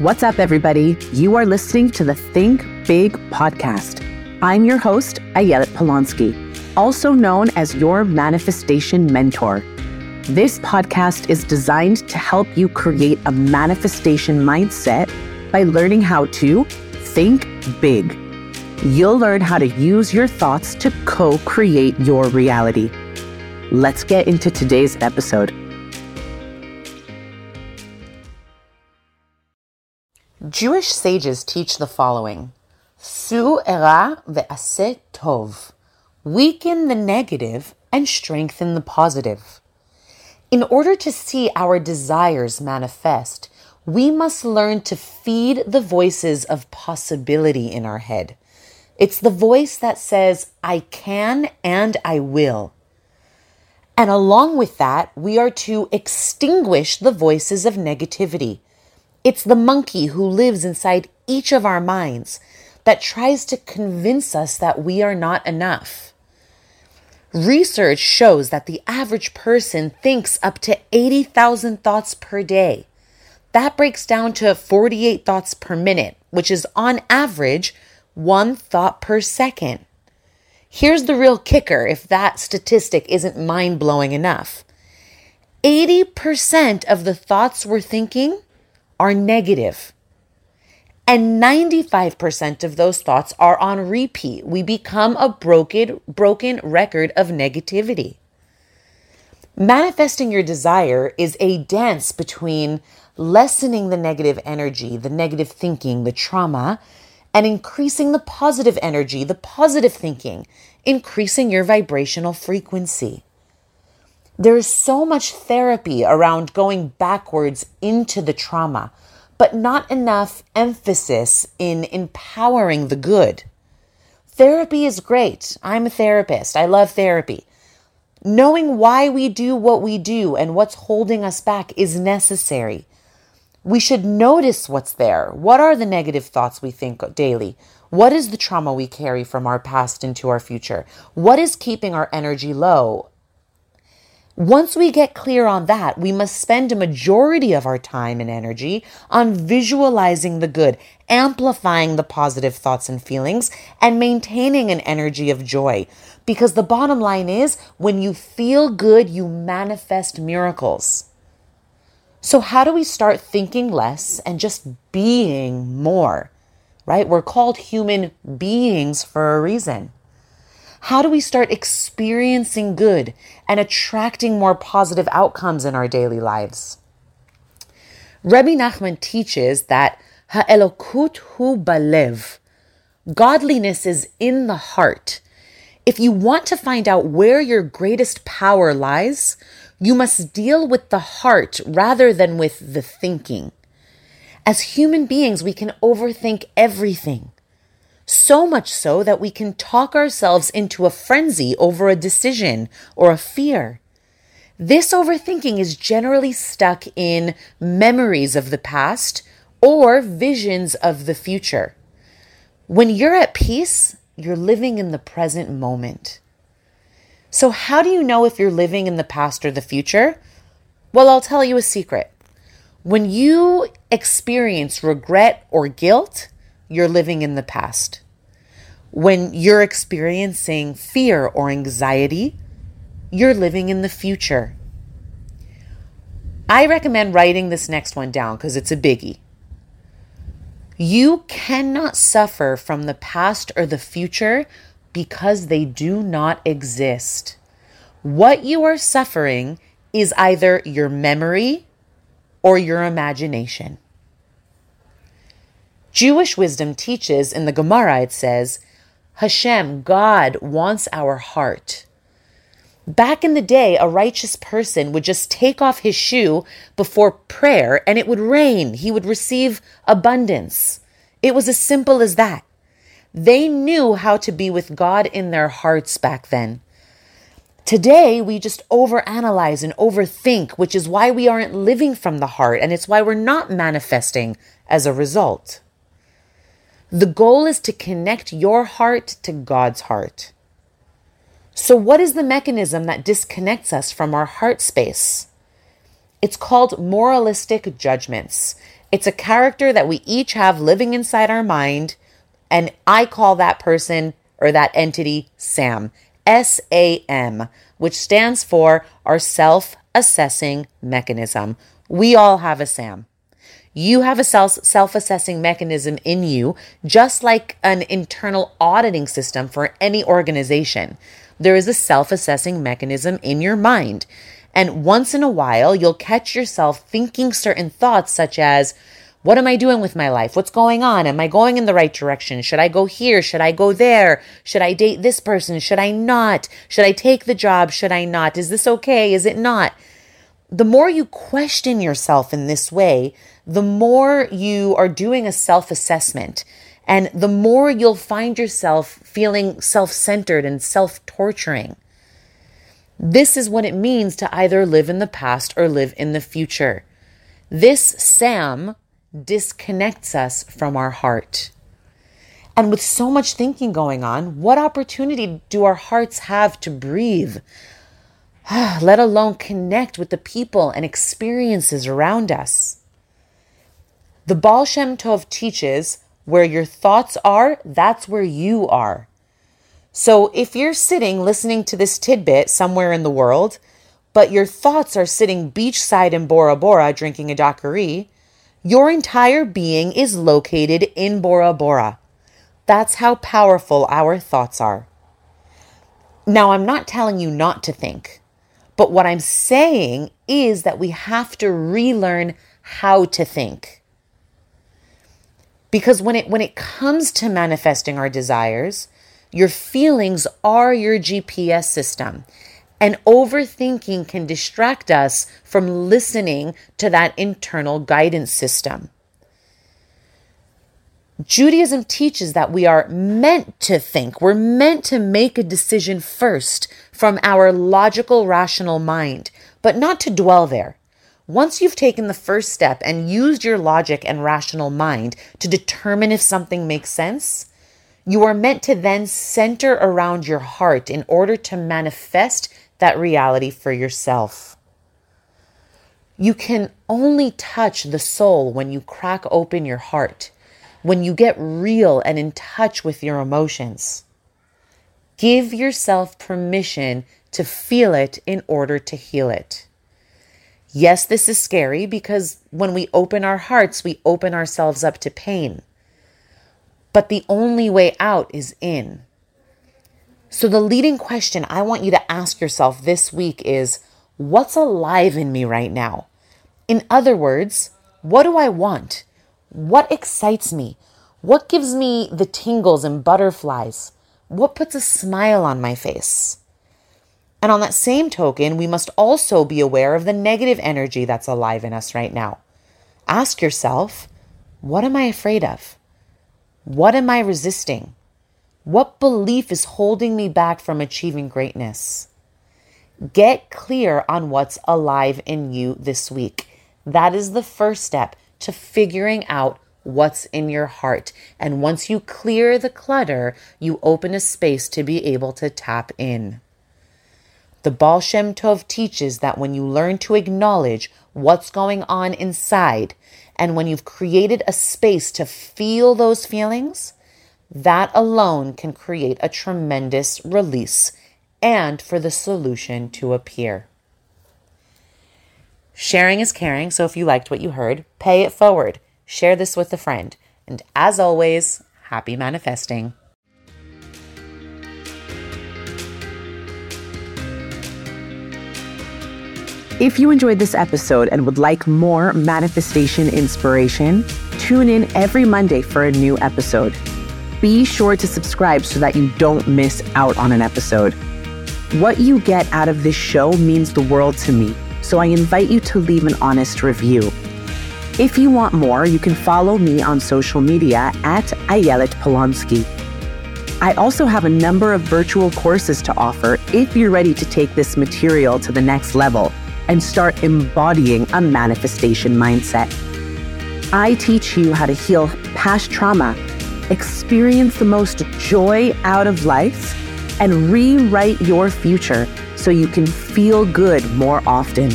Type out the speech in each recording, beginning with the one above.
What's up, everybody? You are listening to the Think Big podcast. I'm your host, Ayelet Polonsky, also known as your manifestation mentor. This podcast is designed to help you create a manifestation mindset by learning how to think big. You'll learn how to use your thoughts to co create your reality. Let's get into today's episode. Jewish sages teach the following Sur mera ve'aseh tov. Weaken the negative and strengthen the positive. In order to see our desires manifest, we must learn to feed the voices of possibility in our head. It's the voice that says, I can and I will. And along with that, we are to extinguish the voices of negativity it's the monkey who lives inside each of our minds that tries to convince us that we are not enough. Research shows that the average person thinks up to 80,000 thoughts per day. That breaks down to 48 thoughts per minute, which is on average one thought per second. Here's the real kicker if that statistic isn't mind blowing enough 80% of the thoughts we're thinking are negative. And 95% of those thoughts are on repeat. We become a broken, broken record of negativity. Manifesting your desire is a dance between lessening the negative energy, the negative thinking, the trauma, and increasing the positive energy, the positive thinking, increasing your vibrational frequency. There is so much therapy around going backwards into the trauma, but not enough emphasis in empowering the good. Therapy is great. I'm a therapist. I love therapy. Knowing why we do what we do and what's holding us back is necessary. We should notice what's there. What are the negative thoughts we think daily? What is the trauma we carry from our past into our future? What is keeping our energy low? Once we get clear on that, we must spend a majority of our time and energy on visualizing the good, amplifying the positive thoughts and feelings, and maintaining an energy of joy. Because the bottom line is when you feel good, you manifest miracles. So, how do we start thinking less and just being more? Right? We're called human beings for a reason. How do we start experiencing good and attracting more positive outcomes in our daily lives? Rebbe Nachman teaches that ha'elokut hu balev. Godliness is in the heart. If you want to find out where your greatest power lies, you must deal with the heart rather than with the thinking. As human beings, we can overthink everything. So much so that we can talk ourselves into a frenzy over a decision or a fear. This overthinking is generally stuck in memories of the past or visions of the future. When you're at peace, you're living in the present moment. So, how do you know if you're living in the past or the future? Well, I'll tell you a secret. When you experience regret or guilt, you're living in the past. When you're experiencing fear or anxiety, you're living in the future. I recommend writing this next one down because it's a biggie. You cannot suffer from the past or the future because they do not exist. What you are suffering is either your memory or your imagination. Jewish wisdom teaches in the Gemara, it says, Hashem, God, wants our heart. Back in the day, a righteous person would just take off his shoe before prayer and it would rain. He would receive abundance. It was as simple as that. They knew how to be with God in their hearts back then. Today, we just overanalyze and overthink, which is why we aren't living from the heart, and it's why we're not manifesting as a result. The goal is to connect your heart to God's heart. So, what is the mechanism that disconnects us from our heart space? It's called moralistic judgments. It's a character that we each have living inside our mind, and I call that person or that entity Sam. S A M, which stands for our self assessing mechanism. We all have a SAM. You have a self assessing mechanism in you, just like an internal auditing system for any organization. There is a self assessing mechanism in your mind. And once in a while, you'll catch yourself thinking certain thoughts, such as, what am I doing with my life? What's going on? Am I going in the right direction? Should I go here? Should I go there? Should I date this person? Should I not? Should I take the job? Should I not? Is this okay? Is it not? The more you question yourself in this way, the more you are doing a self assessment and the more you'll find yourself feeling self centered and self torturing. This is what it means to either live in the past or live in the future. This Sam disconnects us from our heart. And with so much thinking going on, what opportunity do our hearts have to breathe? Let alone connect with the people and experiences around us. The Baal Shem Tov teaches where your thoughts are, that's where you are. So if you're sitting listening to this tidbit somewhere in the world, but your thoughts are sitting beachside in Bora Bora drinking a daiquiri, your entire being is located in Bora Bora. That's how powerful our thoughts are. Now, I'm not telling you not to think, but what I'm saying is that we have to relearn how to think. Because when it when it comes to manifesting our desires, your feelings are your GPS system. And overthinking can distract us from listening to that internal guidance system. Judaism teaches that we are meant to think. We're meant to make a decision first from our logical, rational mind, but not to dwell there. Once you've taken the first step and used your logic and rational mind to determine if something makes sense, you are meant to then center around your heart in order to manifest that reality for yourself. You can only touch the soul when you crack open your heart, when you get real and in touch with your emotions. Give yourself permission to feel it in order to heal it. Yes, this is scary because when we open our hearts, we open ourselves up to pain. But the only way out is in. So, the leading question I want you to ask yourself this week is what's alive in me right now? In other words, what do I want? What excites me? What gives me the tingles and butterflies? What puts a smile on my face? And on that same token, we must also be aware of the negative energy that's alive in us right now. Ask yourself, what am I afraid of? What am I resisting? What belief is holding me back from achieving greatness? Get clear on what's alive in you this week. That is the first step to figuring out what's in your heart. And once you clear the clutter, you open a space to be able to tap in. The Baal Shem Tov teaches that when you learn to acknowledge what's going on inside, and when you've created a space to feel those feelings, that alone can create a tremendous release and for the solution to appear. Sharing is caring, so if you liked what you heard, pay it forward. Share this with a friend. And as always, happy manifesting. If you enjoyed this episode and would like more manifestation inspiration, tune in every Monday for a new episode be sure to subscribe so that you don't miss out on an episode. What you get out of this show means the world to me, so I invite you to leave an honest review. If you want more, you can follow me on social media at Ayelet Polonsky. I also have a number of virtual courses to offer if you're ready to take this material to the next level and start embodying a manifestation mindset. I teach you how to heal past trauma experience the most joy out of life, and rewrite your future so you can feel good more often.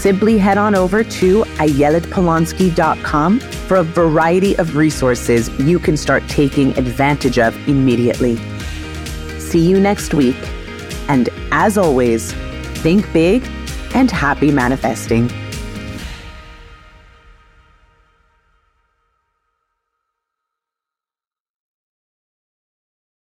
simply head on over to ayeletpolonsky.com for a variety of resources you can start taking advantage of immediately. See you next week. And as always, think big and happy manifesting.